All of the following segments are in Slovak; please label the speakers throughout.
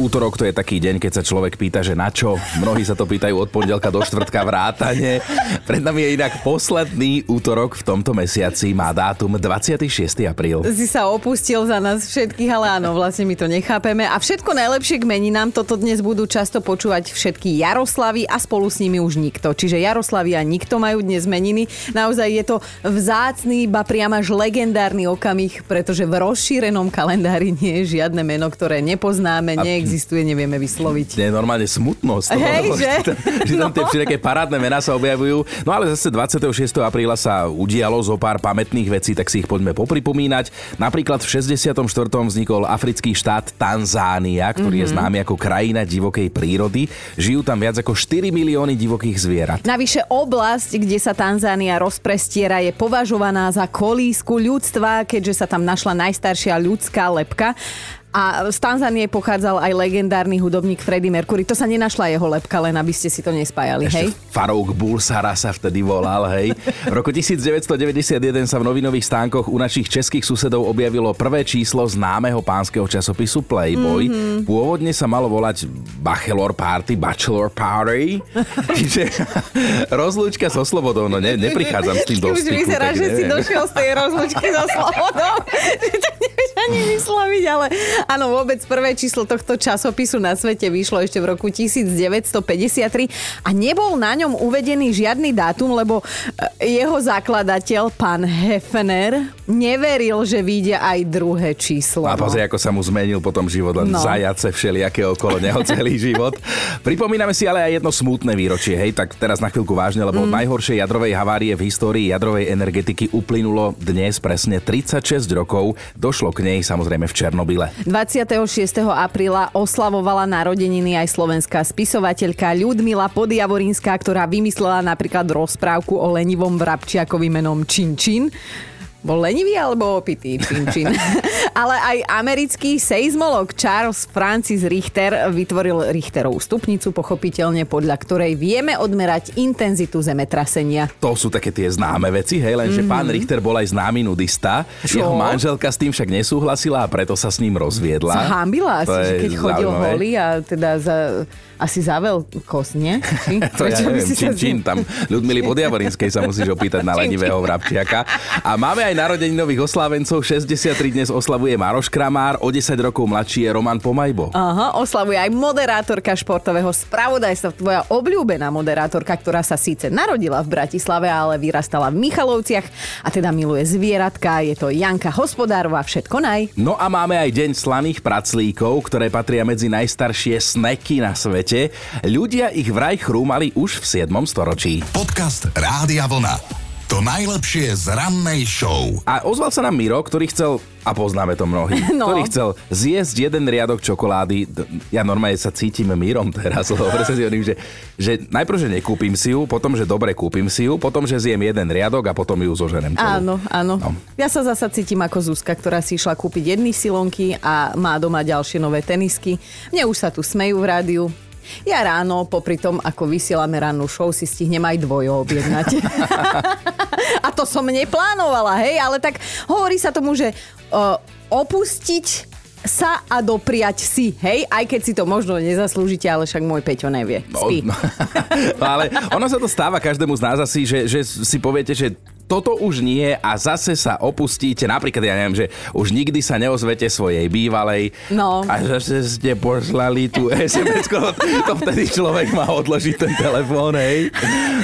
Speaker 1: Útorok to je taký deň, keď sa človek pýta, že na čo. Mnohí sa to pýtajú od pondelka do štvrtka vrátane. Pred nami je inak posledný útorok v tomto mesiaci. Má dátum 26. apríl.
Speaker 2: Si sa opustil za nás všetkých, ale áno, vlastne my to nechápeme. A všetko najlepšie k meninám, toto dnes budú často počúvať všetky Jaroslavy a spolu s nimi už nikto. Čiže Jaroslavy a nikto majú dnes meniny. Naozaj je to vzácný, ba priam až legendárny okamih, pretože v rozšírenom kalendári nie je žiadne meno, ktoré nepoznáme, nie neexistuje, nevieme vysloviť.
Speaker 1: Nie, normálne smutnosť.
Speaker 2: Hej,
Speaker 1: toho,
Speaker 2: že?
Speaker 1: Že tam, že tam tie všetké parádne mená sa objavujú. No ale zase 26. apríla sa udialo zo pár pamätných vecí, tak si ich poďme popripomínať. Napríklad v 64. vznikol africký štát Tanzánia, ktorý mm-hmm. je
Speaker 2: Mhm.
Speaker 1: známy ako krajina divokej prírody. Žijú tam viac ako 4 milióny divokých zvierat.
Speaker 2: Navyše oblasť, kde sa Tanzánia rozprestiera, je považovaná za kolísku ľudstva, keďže sa tam našla najstaršia ľudská lepka. A z Tanzánie pochádzal aj legendárny hudobník Freddie Mercury. To sa nenašla jeho lepka, len aby ste si to nespájali, hej?
Speaker 1: Ešte Farouk Bulsara sa vtedy volal, hej. V roku 1991 sa v novinových stánkoch u našich českých susedov objavilo prvé číslo známeho pánskeho časopisu Playboy. Mm-hmm. Pôvodne sa malo volať Bachelor Party, Bachelor Party. Čiže rozlúčka so slobodou, no ne, neprichádzam s tým do
Speaker 2: Už
Speaker 1: styku.
Speaker 2: vyzerá,
Speaker 1: tak
Speaker 2: že si
Speaker 1: neviem.
Speaker 2: došiel z tej rozlučky so slobodou. ani vysloviť, ale áno, vôbec prvé číslo tohto časopisu na svete vyšlo ešte v roku 1953 a nebol na ňom uvedený žiadny dátum, lebo e, jeho zakladateľ, pán Hefner, neveril, že vyjde aj druhé číslo.
Speaker 1: A
Speaker 2: no.
Speaker 1: pozri, ako sa mu zmenil potom život, len no.
Speaker 2: No.
Speaker 1: zajace všelijaké okolo neho celý život. Pripomíname si ale aj jedno smutné výročie, hej, tak teraz na chvíľku vážne, lebo mm. od najhoršej jadrovej havárie v histórii jadrovej energetiky uplynulo dnes presne 36 rokov. Došlo k nej samozrejme v Černobyle.
Speaker 2: 26. apríla oslavovala narodeniny aj slovenská spisovateľka Ľudmila Podjavorinská, ktorá vymyslela napríklad rozprávku o lenivom vrabčiakovi menom Čin Čin. Bol lenivý alebo opitý Čin Čin. Ale aj americký seizmolog Charles Francis Richter vytvoril Richterovú stupnicu, pochopiteľne podľa ktorej vieme odmerať intenzitu zemetrasenia.
Speaker 1: To sú také tie známe veci, hej, lenže mm-hmm. pán Richter bol aj známy nudista.
Speaker 2: Čo?
Speaker 1: Jeho manželka s tým však nesúhlasila a preto sa s ním rozviedla.
Speaker 2: Zahambila asi, že keď chodil
Speaker 1: zaujímavé.
Speaker 2: holý a teda za, asi za veľkosť, nie?
Speaker 1: To ja
Speaker 2: Prečo by
Speaker 1: neviem, čin, čin, tam Ľudmily Podjavorinskej sa musíš opýtať na lenivého vrabčiaka. A máme aj narodeninových oslávencov, 63 dnes oslavuje Maroš Kramár, o 10 rokov mladší je Roman Pomajbo.
Speaker 2: Aha, oslavuje aj moderátorka športového spravodajstva, tvoja obľúbená moderátorka, ktorá sa síce narodila v Bratislave, ale vyrastala v Michalovciach a teda miluje zvieratka. Je to Janka Hospodárová, všetko naj.
Speaker 1: No a máme aj deň slaných praclíkov, ktoré patria medzi najstaršie sneky na svete. Ľudia ich vraj chrúmali už v 7. storočí.
Speaker 3: Podcast Rádia Vlna. To najlepšie z rannej show.
Speaker 1: A ozval sa nám Miro, ktorý chcel, a poznáme to mnohí,
Speaker 2: No.
Speaker 1: ktorý chcel zjesť jeden riadok čokolády. Ja normálne sa cítim Mírom teraz, lebo presne si hovorím, že, že najprv, že nekúpim si ju, potom, že dobre kúpim si ju, potom, že zjem jeden riadok a potom ju zoženem celú.
Speaker 2: Áno, áno.
Speaker 1: No.
Speaker 2: Ja sa zasa cítim ako Zuzka, ktorá si išla kúpiť jedny silonky a má doma ďalšie nové tenisky. Mne už sa tu smejú v rádiu. Ja ráno, popri tom, ako vysielame rannú show, si stihnem aj dvojo objednať. a to som neplánovala, hej, ale tak hovorí sa tomu, že uh, opustiť sa a dopriať si, hej, aj keď si to možno nezaslúžite, ale však môj Peťo nevie. Spí.
Speaker 1: No, no, ale ono sa to stáva každému z nás asi, že, že si poviete, že toto už nie a zase sa opustíte, napríklad ja neviem, že už nikdy sa neozvete svojej bývalej
Speaker 2: No.
Speaker 1: a zase ste poslali tú sms to vtedy človek má odložiť ten telefón, hej.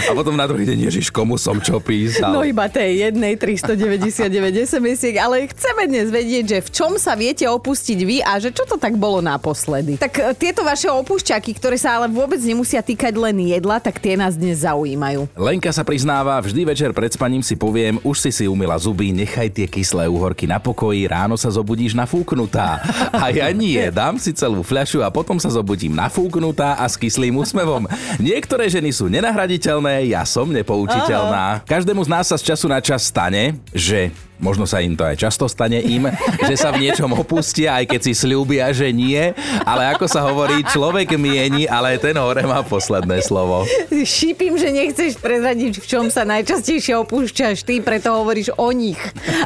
Speaker 1: A potom na druhý deň, ježiš, komu som čo písal.
Speaker 2: No iba tej jednej 399 sms ale chceme dnes vedieť, že v čom sa viete opustiť vy a že čo to tak bolo naposledy. Tak e, tieto vaše opúšťaky, ktoré sa ale vôbec nemusia týkať len jedla, tak tie nás dnes zaujímajú.
Speaker 1: Lenka sa priznáva, vždy večer pred spaním si poviem, už si si umila zuby, nechaj tie kyslé uhorky na pokoji, ráno sa zobudíš nafúknutá. A ja nie, dám si celú fľašu a potom sa zobudím nafúknutá a s kyslým úsmevom. Niektoré ženy sú nenahraditeľné, ja som nepoučiteľná. Každému z nás sa z času na čas stane, že možno sa im to aj často stane im, že sa v niečom opustia, aj keď si slúbia, že nie, ale ako sa hovorí, človek mieni, ale ten hore má posledné slovo.
Speaker 2: Šípim, že nechceš prezradiť, v čom sa najčastejšie opúšťaš ty, preto hovoríš o nich.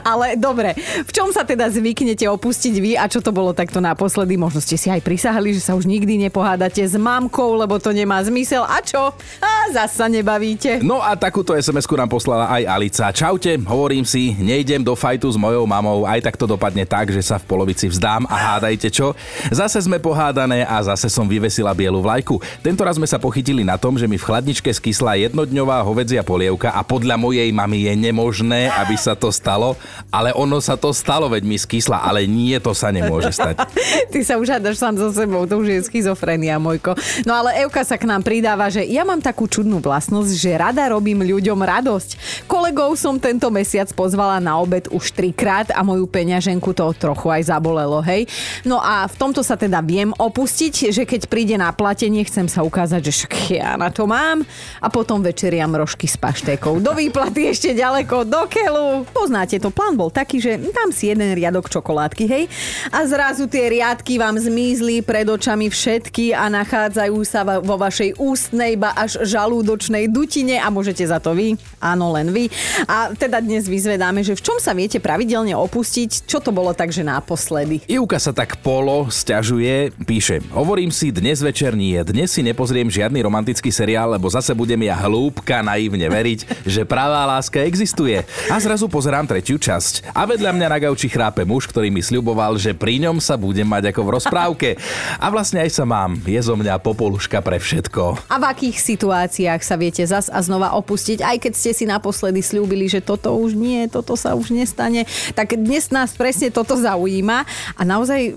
Speaker 2: Ale dobre, v čom sa teda zvyknete opustiť vy a čo to bolo takto naposledy? Možno ste si aj prisahali, že sa už nikdy nepohádate s mamkou, lebo to nemá zmysel. A čo? A zasa nebavíte.
Speaker 1: No a takúto SMS-ku nám poslala aj Alica. Čaute, hovorím si, nejdem do fajtu s mojou mamou, aj tak to dopadne tak, že sa v polovici vzdám a hádajte čo. Zase sme pohádané a zase som vyvesila bielu vlajku. Tento raz sme sa pochytili na tom, že mi v chladničke skysla jednodňová hovedzia polievka a podľa mojej mamy je nemožné, aby sa to stalo, ale ono sa to stalo, veď mi skysla, ale nie, to sa nemôže stať.
Speaker 2: Ty sa už hádaš sám so sebou, to už je schizofrenia, mojko. No ale Euka sa k nám pridáva, že ja mám takú čudnú vlastnosť, že rada robím ľuďom radosť. Kolegov som tento mesiac pozvala na obed už trikrát a moju peňaženku to trochu aj zabolelo, hej. No a v tomto sa teda viem opustiť, že keď príde na platenie, chcem sa ukázať, že však ja na to mám a potom večeriam rožky s paštékou. Do výplaty ešte ďaleko, do keľu. Poznáte to, plán bol taký, že dám si jeden riadok čokoládky, hej. A zrazu tie riadky vám zmizli pred očami všetky a nachádzajú sa vo vašej ústnej, ba až žalúdočnej dutine a môžete za to vy, áno, len vy. A teda dnes vyzvedáme, že v čom sa viete pravidelne opustiť, čo to bolo takže naposledy.
Speaker 1: Ivka sa tak polo stiažuje, píše, hovorím si dnes večer nie, dnes si nepozriem žiadny romantický seriál, lebo zase budem ja hlúbka naivne veriť, že pravá láska existuje. A zrazu pozerám tretiu časť. A vedľa mňa na gauči chrápe muž, ktorý mi sľuboval, že pri ňom sa budem mať ako v rozprávke. A vlastne aj sa mám. Je zo mňa popoluška pre všetko.
Speaker 2: A v akých situáciách sa viete zas a znova opustiť, aj keď ste si naposledy slúbili, že toto už nie, toto sa už nestane. Tak dnes nás presne toto zaujíma a naozaj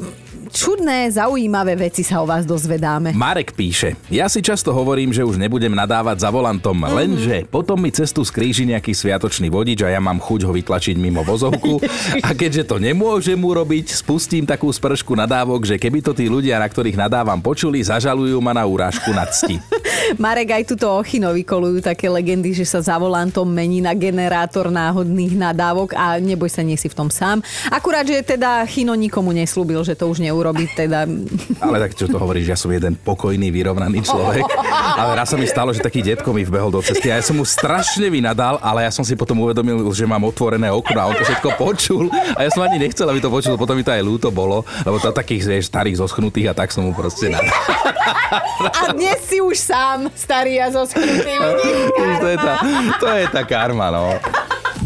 Speaker 2: čudné, zaujímavé veci sa o vás dozvedáme.
Speaker 1: Marek píše, ja si často hovorím, že už nebudem nadávať za volantom, mm-hmm. lenže potom mi cestu skríži nejaký sviatočný vodič a ja mám chuť ho vytlačiť mimo vozovku a keďže to nemôžem urobiť, spustím takú spršku nadávok, že keby to tí ľudia, na ktorých nadávam, počuli, zažalujú ma na urážku nad cti.
Speaker 2: Marek, aj tuto Ochinovi kolujú také legendy, že sa za volantom mení na generátor náhodných nadávok a neboj sa, nie si v tom sám. Akurát, že teda Chino nikomu neslúbil, že to už neurobí teda.
Speaker 1: Ale tak čo to hovoríš, ja som jeden pokojný, vyrovnaný človek. Ale raz sa mi stalo, že taký detko mi vbehol do cesty a ja som mu strašne vynadal, ale ja som si potom uvedomil, že mám otvorené okno a on to všetko počul a ja som ani nechcel, aby to počul, potom mi to aj ľúto bolo, lebo to takých vieš, starých zoschnutých a tak som mu proste nadal.
Speaker 2: A dnes si už sám starý a zoschnutý.
Speaker 1: to, je tá, to je tá karma, no.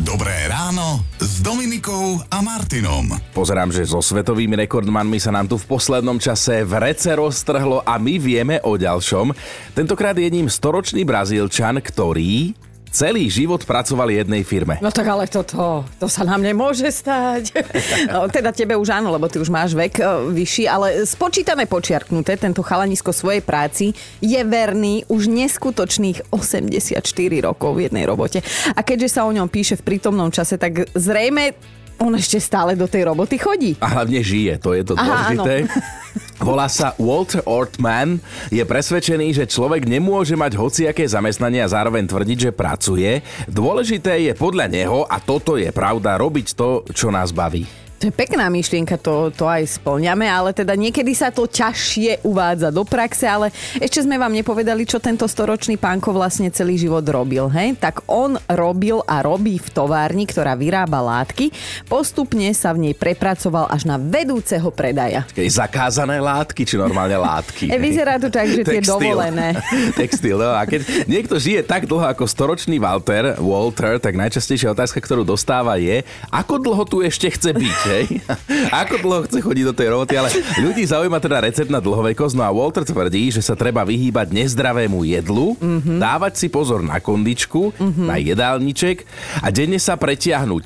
Speaker 3: Dobré ráno s Dominikou a Martinom.
Speaker 1: Pozerám, že so svetovými rekordmanmi sa nám tu v poslednom čase v rece roztrhlo a my vieme o ďalšom. Tentokrát je ním storočný Brazílčan, ktorý celý život pracoval v jednej firme.
Speaker 2: No tak ale toto, to sa nám nemôže stať. No, teda tebe už áno, lebo ty už máš vek uh, vyšší, ale spočítame počiarknuté, tento chalanisko svojej práci je verný už neskutočných 84 rokov v jednej robote. A keďže sa o ňom píše v prítomnom čase, tak zrejme on ešte stále do tej roboty chodí.
Speaker 1: A hlavne žije, to je to dôležité. Volá sa Walter Ortman, je presvedčený, že človek nemôže mať hociaké zamestnanie a zároveň tvrdiť, že pracuje. Dôležité je podľa neho, a toto je pravda, robiť to, čo nás baví.
Speaker 2: To je pekná myšlienka, to, to aj splňame, ale teda niekedy sa to ťažšie uvádza do praxe, ale ešte sme vám nepovedali, čo tento storočný pánko vlastne celý život robil. Hej? Tak on robil a robí v továrni, ktorá vyrába látky. Postupne sa v nej prepracoval až na vedúceho predaja.
Speaker 1: Keď zakázané látky, či normálne látky?
Speaker 2: E, vyzerá to tak, že tie dovolené.
Speaker 1: Textil, no. A keď niekto žije tak dlho ako storočný Walter, Walter, tak najčastejšia otázka, ktorú dostáva je, ako dlho tu ešte chce byť? Hej? Ako dlho chce chodiť do tej roboty, ale ľudí zaujíma teda recept na dlhovekosť, no a Walter tvrdí, že sa treba vyhýbať nezdravému jedlu, mm-hmm. dávať si pozor na kondičku, mm-hmm. na jedálniček a denne sa pretiahnuť.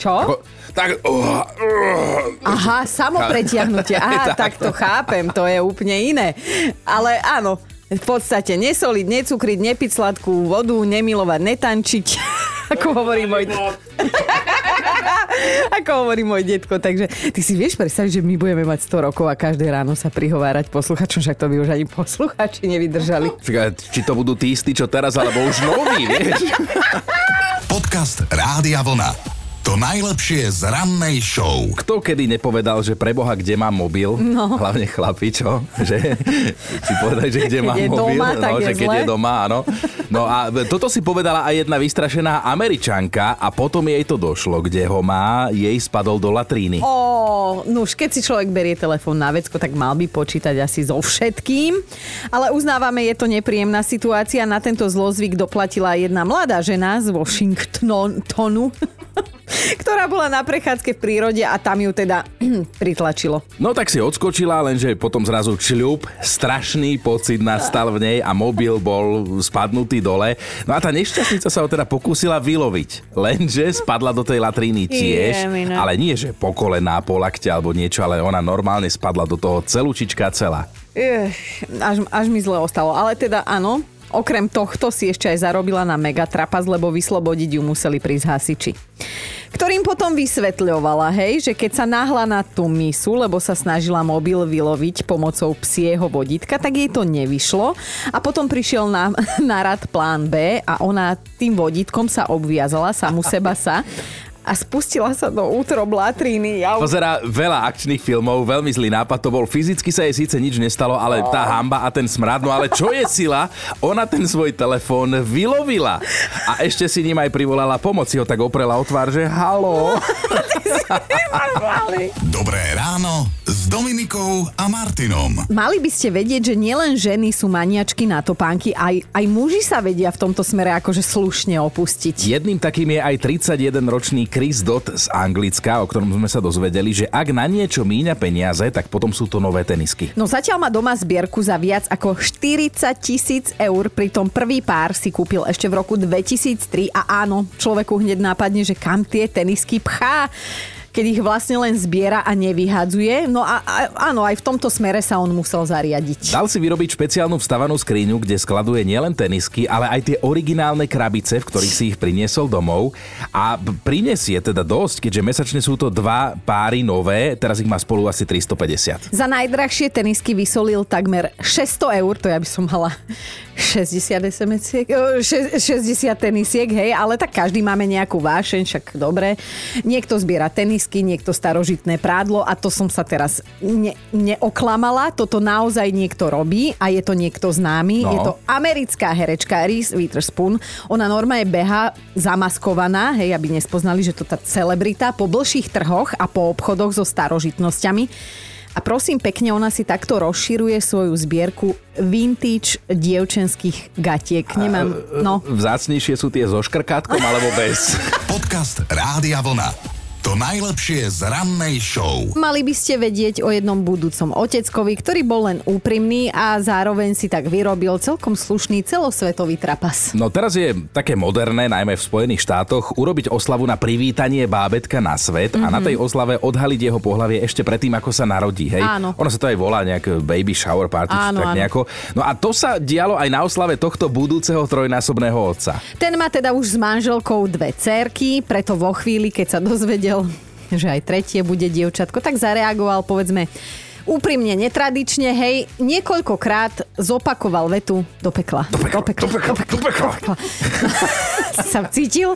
Speaker 2: Čo? Ako,
Speaker 1: tak... Uh, uh,
Speaker 2: Aha, samo pretiahnutie. Aha, tak to chápem, to je úplne iné. Ale áno, v podstate nesoliť, necukriť, nepiť sladkú vodu, nemilovať, netančiť. Ako hovorí môj... Ako hovorí môj detko, takže ty si vieš predstaviť, že my budeme mať 100 rokov a každé ráno sa prihovárať posluchačom, však to by už ani posluchači nevydržali.
Speaker 1: Či to budú tí istí, čo teraz, alebo už noví, vieš?
Speaker 3: Podcast Rádia Vlna. To najlepšie z rannej show.
Speaker 1: Kto kedy nepovedal, že preboha, kde má mobil? No. Hlavne chlapi, čo? Že si povedali, že kde
Speaker 2: Keď
Speaker 1: má
Speaker 2: je
Speaker 1: mobil?
Speaker 2: doma, tak
Speaker 1: no,
Speaker 2: je
Speaker 1: že keď
Speaker 2: zle.
Speaker 1: je doma, áno. No a toto si povedala aj jedna vystrašená američanka a potom jej to došlo, kde ho má, jej spadol do latríny.
Speaker 2: Ó, no už keď si človek berie telefón na vecko, tak mal by počítať asi so všetkým. Ale uznávame, je to nepríjemná situácia. Na tento zlozvyk doplatila jedna mladá žena z Washingtonu, ktorá bola na prechádzke v prírode a tam ju teda pritlačilo.
Speaker 1: No tak si odskočila, lenže potom zrazu čľub, strašný pocit nastal v nej a mobil bol spadnutý dole. No a tá nešťastnica sa ho teda pokúsila vyloviť, lenže spadla do tej latríny tiež,
Speaker 2: Jemine.
Speaker 1: ale nie že po kolená, po lakte alebo niečo, ale ona normálne spadla do toho celúčička celá.
Speaker 2: Ech, až, až mi zle ostalo. Ale teda áno, okrem tohto si ešte aj zarobila na megatrapas, lebo vyslobodiť ju museli prísť hasiči. Ktorým potom vysvetľovala, hej, že keď sa nahla na tú misu, lebo sa snažila mobil vyloviť pomocou psieho vodítka, tak jej to nevyšlo. A potom prišiel na, na rad plán B a ona tým vodítkom sa obviazala samu seba sa a spustila sa do útrob latríny. Ja
Speaker 1: Pozerá veľa akčných filmov, veľmi zlý nápad to bol. Fyzicky sa jej síce nič nestalo, ale tá hamba a ten smrad, no ale čo je sila? Ona ten svoj telefón vylovila. A ešte si ním aj privolala pomoc, si ho tak oprela o tvár, že halo.
Speaker 3: Dobré ráno Dominikou a Martinom.
Speaker 2: Mali by ste vedieť, že nielen ženy sú maniačky na topánky, aj, aj muži sa vedia v tomto smere akože slušne opustiť.
Speaker 1: Jedným takým je aj 31-ročný Chris Dot z Anglicka, o ktorom sme sa dozvedeli, že ak na niečo míňa peniaze, tak potom sú to nové tenisky.
Speaker 2: No zatiaľ má doma zbierku za viac ako 40 tisíc eur, pritom prvý pár si kúpil ešte v roku 2003 a áno, človeku hneď nápadne, že kam tie tenisky pchá keď ich vlastne len zbiera a nevyhadzuje. No a, a áno, aj v tomto smere sa on musel zariadiť.
Speaker 1: Dal si vyrobiť špeciálnu vstavanú skriňu, kde skladuje nielen tenisky, ale aj tie originálne krabice, v ktorých si ich priniesol domov. A prinesie teda dosť, keďže mesačne sú to dva páry nové, teraz ich má spolu asi 350.
Speaker 2: Za najdrahšie tenisky vysolil takmer 600 eur, to ja by som mala 60 SMS-iek, e, še- 60 tenisiek, hej, ale tak každý máme nejakú vášeň, však dobre. Niekto zbiera tenisky, niekto starožitné prádlo a to som sa teraz ne- neoklamala, toto naozaj niekto robí a je to niekto známy.
Speaker 1: No.
Speaker 2: Je to americká herečka Reese Witherspoon. Ona normálne beha zamaskovaná, hej, aby nespoznali, že to tá celebrita po blších trhoch a po obchodoch so starožitnosťami. A prosím pekne, ona si takto rozširuje svoju zbierku vintage dievčenských gatiek. Nemám, no.
Speaker 1: Vzácnejšie sú tie so škrkátkom alebo bez.
Speaker 3: Podcast Rádia Vlna. To najlepšie z rannej show.
Speaker 2: Mali by ste vedieť o jednom budúcom oteckovi, ktorý bol len úprimný a zároveň si tak vyrobil celkom slušný celosvetový trapas.
Speaker 1: No teraz je také moderné, najmä v Spojených štátoch, urobiť oslavu na privítanie bábetka na svet mm-hmm. a na tej oslave odhaliť jeho pohlavie ešte predtým, ako sa narodí. Hej?
Speaker 2: Áno.
Speaker 1: Ono sa to aj volá nejak baby shower party, či
Speaker 2: Áno,
Speaker 1: tak
Speaker 2: áno.
Speaker 1: nejako. No a to sa dialo aj na oslave tohto budúceho trojnásobného otca.
Speaker 2: Ten má teda už s manželkou dve cerky, preto vo chvíli, keď sa dozvedel, že aj tretie bude dievčatko, tak zareagoval, povedzme, úprimne, netradične, hej, niekoľkokrát zopakoval vetu do pekla. Do
Speaker 1: pekla, do pekla, do pekla.
Speaker 2: si sa cítil.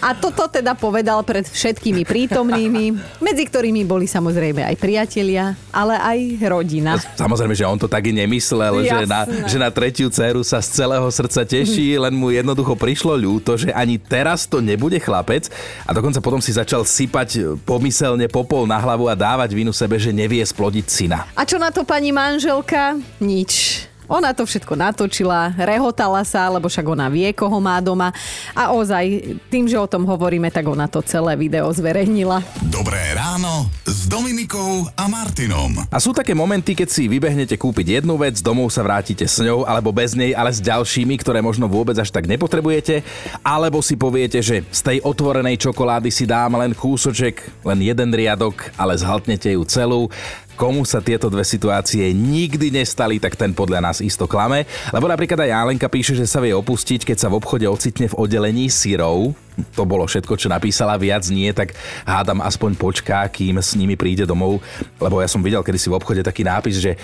Speaker 2: A toto teda povedal pred všetkými prítomnými, medzi ktorými boli samozrejme aj priatelia, ale aj rodina.
Speaker 1: Samozrejme, že on to tak i nemyslel, že na, že na tretiu dceru sa z celého srdca teší, len mu jednoducho prišlo ľúto, že ani teraz to nebude chlapec a dokonca potom si začal sypať pomyselne popol na hlavu a dávať vinu sebe, že nevie splodiť syna.
Speaker 2: A čo na to pani manželka? Nič. Ona to všetko natočila, rehotala sa, lebo však ona vie, koho má doma. A ozaj, tým, že o tom hovoríme, tak ona to celé video zverejnila.
Speaker 3: Dobré ráno s Dominikou a Martinom.
Speaker 1: A sú také momenty, keď si vybehnete kúpiť jednu vec, domov sa vrátite s ňou, alebo bez nej, ale s ďalšími, ktoré možno vôbec až tak nepotrebujete, alebo si poviete, že z tej otvorenej čokolády si dám len kúsoček, len jeden riadok, ale zhaltnete ju celú. Komu sa tieto dve situácie nikdy nestali, tak ten podľa nás isto klame. Lebo napríklad aj Alenka píše, že sa vie opustiť, keď sa v obchode ocitne v oddelení syrov. To bolo všetko, čo napísala, viac nie, tak hádam aspoň počká, kým s nimi príde domov. Lebo ja som videl kedysi v obchode taký nápis, že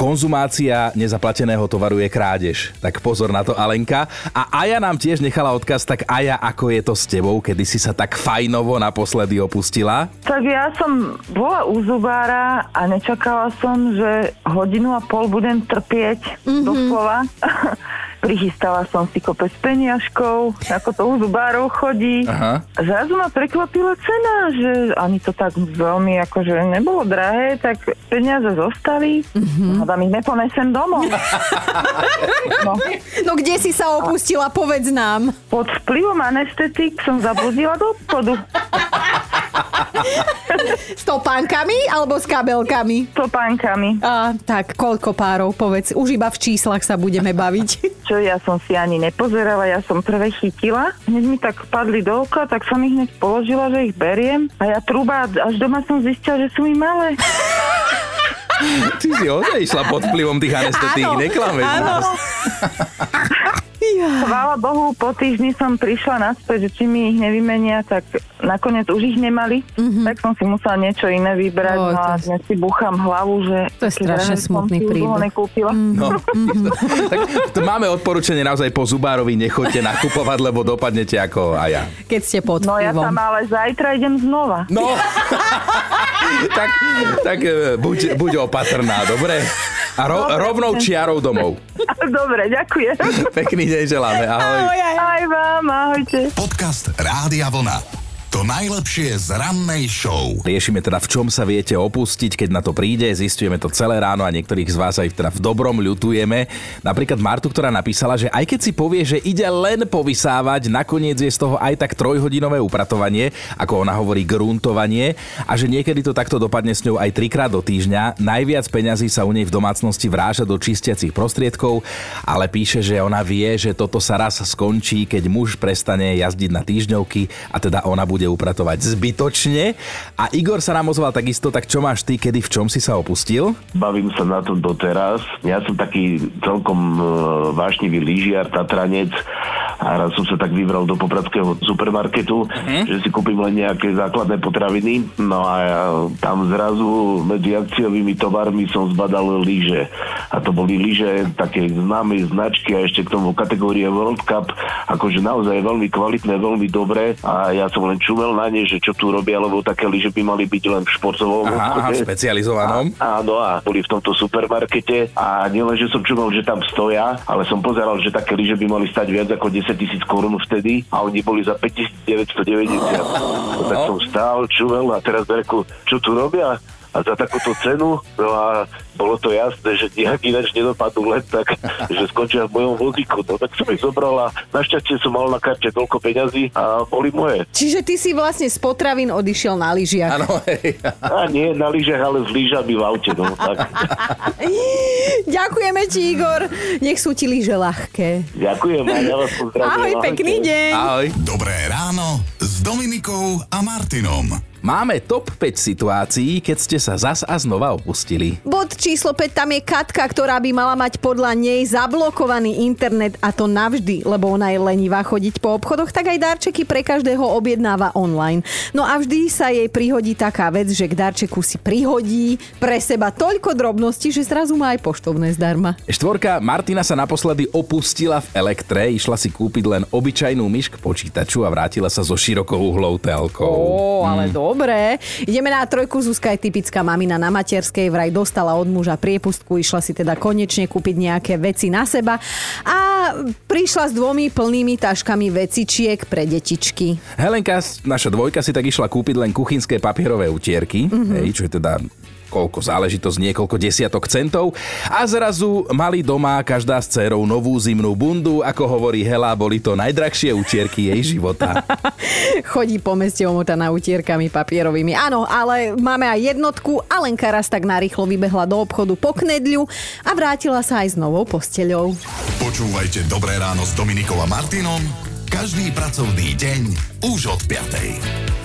Speaker 1: konzumácia nezaplateného tovaru je krádež. Tak pozor na to, Alenka. A Aja nám tiež nechala odkaz, tak Aja, ako je to s tebou, kedy si sa tak fajnovo naposledy opustila?
Speaker 4: Tak ja som bola u zubára a nečakala som, že hodinu a pol budem trpieť mm-hmm. doslova. Prichystala som si kopec peniažkov, ako to u zubárov chodí.
Speaker 1: Aha.
Speaker 4: Zrazu ma prekvapila cena, že ani to tak veľmi akože nebolo drahé, tak peniaze zostali. Mm-hmm. Hádam ich neponesem domov. no,
Speaker 2: No kde si sa opustila, povedz nám.
Speaker 4: pod vplyvom anestetik som zabludila do obchodu.
Speaker 2: S topánkami alebo s kabelkami?
Speaker 4: Topánkami.
Speaker 2: A, tak, koľko párov, povedz. Už iba v číslach sa budeme baviť.
Speaker 4: Čo ja som si ani nepozerala, ja som prvé chytila. Hneď mi tak padli do oka, tak som ich hneď položila, že ich beriem. A ja trúba, až doma som zistila, že sú mi malé.
Speaker 1: Ty si ozaj išla pod vplyvom tých anestetík, neklameš nás.
Speaker 4: Chvála Bohu, po týždni som prišla naspäť, že či mi ich nevymenia, tak nakoniec už ich nemali. Mm-hmm. Tak som si musela niečo iné vybrať.
Speaker 2: Oj,
Speaker 4: no a dnes si búcham hlavu, že...
Speaker 2: To je strašne smutný príbeh.
Speaker 4: nekúpila.
Speaker 1: No. tak to máme odporúčanie naozaj po zubárovi, nechoďte nakupovať, lebo dopadnete ako a ja.
Speaker 2: Keď ste pod
Speaker 4: No ja tam ale zajtra idem znova.
Speaker 1: No, tak, tak e, buď, buď opatrná, dobre? A ro, rovnou čiarou domov.
Speaker 4: Dobre, ďakujem.
Speaker 1: Pekný deň želáme, ahoj.
Speaker 2: Ahoj, ahoj.
Speaker 4: Aj vám, ahojte.
Speaker 3: Podcast Rádia Vlna. To najlepšie z rannej show.
Speaker 1: Riešime teda, v čom sa viete opustiť, keď na to príde. Zistujeme to celé ráno a niektorých z vás aj teda v dobrom ľutujeme. Napríklad Martu, ktorá napísala, že aj keď si povie, že ide len povysávať, nakoniec je z toho aj tak trojhodinové upratovanie, ako ona hovorí gruntovanie, a že niekedy to takto dopadne s ňou aj trikrát do týždňa. Najviac peňazí sa u nej v domácnosti vráža do čistiacich prostriedkov, ale píše, že ona vie, že toto sa raz skončí, keď muž prestane jazdiť na týždňovky a teda ona bude upratovať zbytočne. A Igor sa nám ozval takisto, tak čo máš ty, kedy v čom si sa opustil?
Speaker 5: Bavím sa na tom doteraz. Ja som taký celkom e, vášnivý lyžiar, tatranec a raz som sa tak vybral do popradského supermarketu, že si kúpim len nejaké základné potraviny. No a ja, tam zrazu medzi akciovými tovarmi som zbadal lyže. A to boli lyže také známej značky a ešte k tomu kategórie World Cup. Akože naozaj veľmi kvalitné, veľmi dobré. A ja som len čumel na ne, že čo tu robia, lebo také lyže by mali byť len v športovom
Speaker 1: Aha, aha, špecializovanom.
Speaker 5: Áno, a boli v tomto supermarkete a nielen, že som čumal, že tam stoja, ale som pozeral, že také lyže by mali stať viac ako 10 tisíc korún vtedy a oni boli za 5990. Tak som stál, čuvel a teraz reku, čo tu robia? A za takúto cenu, no a bolo to jasné, že nejak ináč nedopadnú len tak, že skončia v mojom vozíku. No tak som ich zobral a našťastie som mal na karte toľko peňazí a boli moje.
Speaker 2: Čiže ty si vlastne z potravín odišiel na lyžiach.
Speaker 1: Áno.
Speaker 5: A nie na lyžach, ale s lyžami v aute. No, tak.
Speaker 2: Ďakujeme ti, Igor. Nech sú ti lyže ľahké.
Speaker 5: Ďakujem a ja vás pozdravujem.
Speaker 2: Ahoj, pekný deň.
Speaker 1: Ahoj.
Speaker 3: Dobré ráno s Dominikou a Martinom.
Speaker 1: Máme top 5 situácií, keď ste sa zas a znova opustili.
Speaker 2: Bod číslo 5, tam je Katka, ktorá by mala mať podľa nej zablokovaný internet a to navždy, lebo ona je lenivá chodiť po obchodoch, tak aj darčeky pre každého objednáva online. No a vždy sa jej prihodí taká vec, že k darčeku si prihodí pre seba toľko drobností, že zrazu má aj poštovné zdarma.
Speaker 1: Štvorka, Martina sa naposledy opustila v elektre, išla si kúpiť len obyčajnú myš k počítaču a vrátila sa so širokouhlou telkou.
Speaker 2: Ó, ale dobré. Ideme na trojku. Zuzka je typická mamina na materskej. Vraj dostala od muža priepustku. Išla si teda konečne kúpiť nejaké veci na seba. A prišla s dvomi plnými taškami vecičiek pre detičky.
Speaker 1: Helenka, naša dvojka si tak išla kúpiť len kuchynské papierové utierky, mm-hmm. hej, čo je teda koľko záležitosť, niekoľko desiatok centov a zrazu mali doma každá s dcerou novú zimnú bundu, ako hovorí Hela, boli to najdrahšie utierky jej života.
Speaker 2: Chodí po meste omotaná utierkami papierovými. Áno, ale máme aj jednotku. Alenka raz tak narýchlo vybehla do obchodu po knedľu a vrátila sa aj s novou posteľou.
Speaker 3: Počúvajte Dobré ráno s Dominikou a Martinom každý pracovný deň už od 5.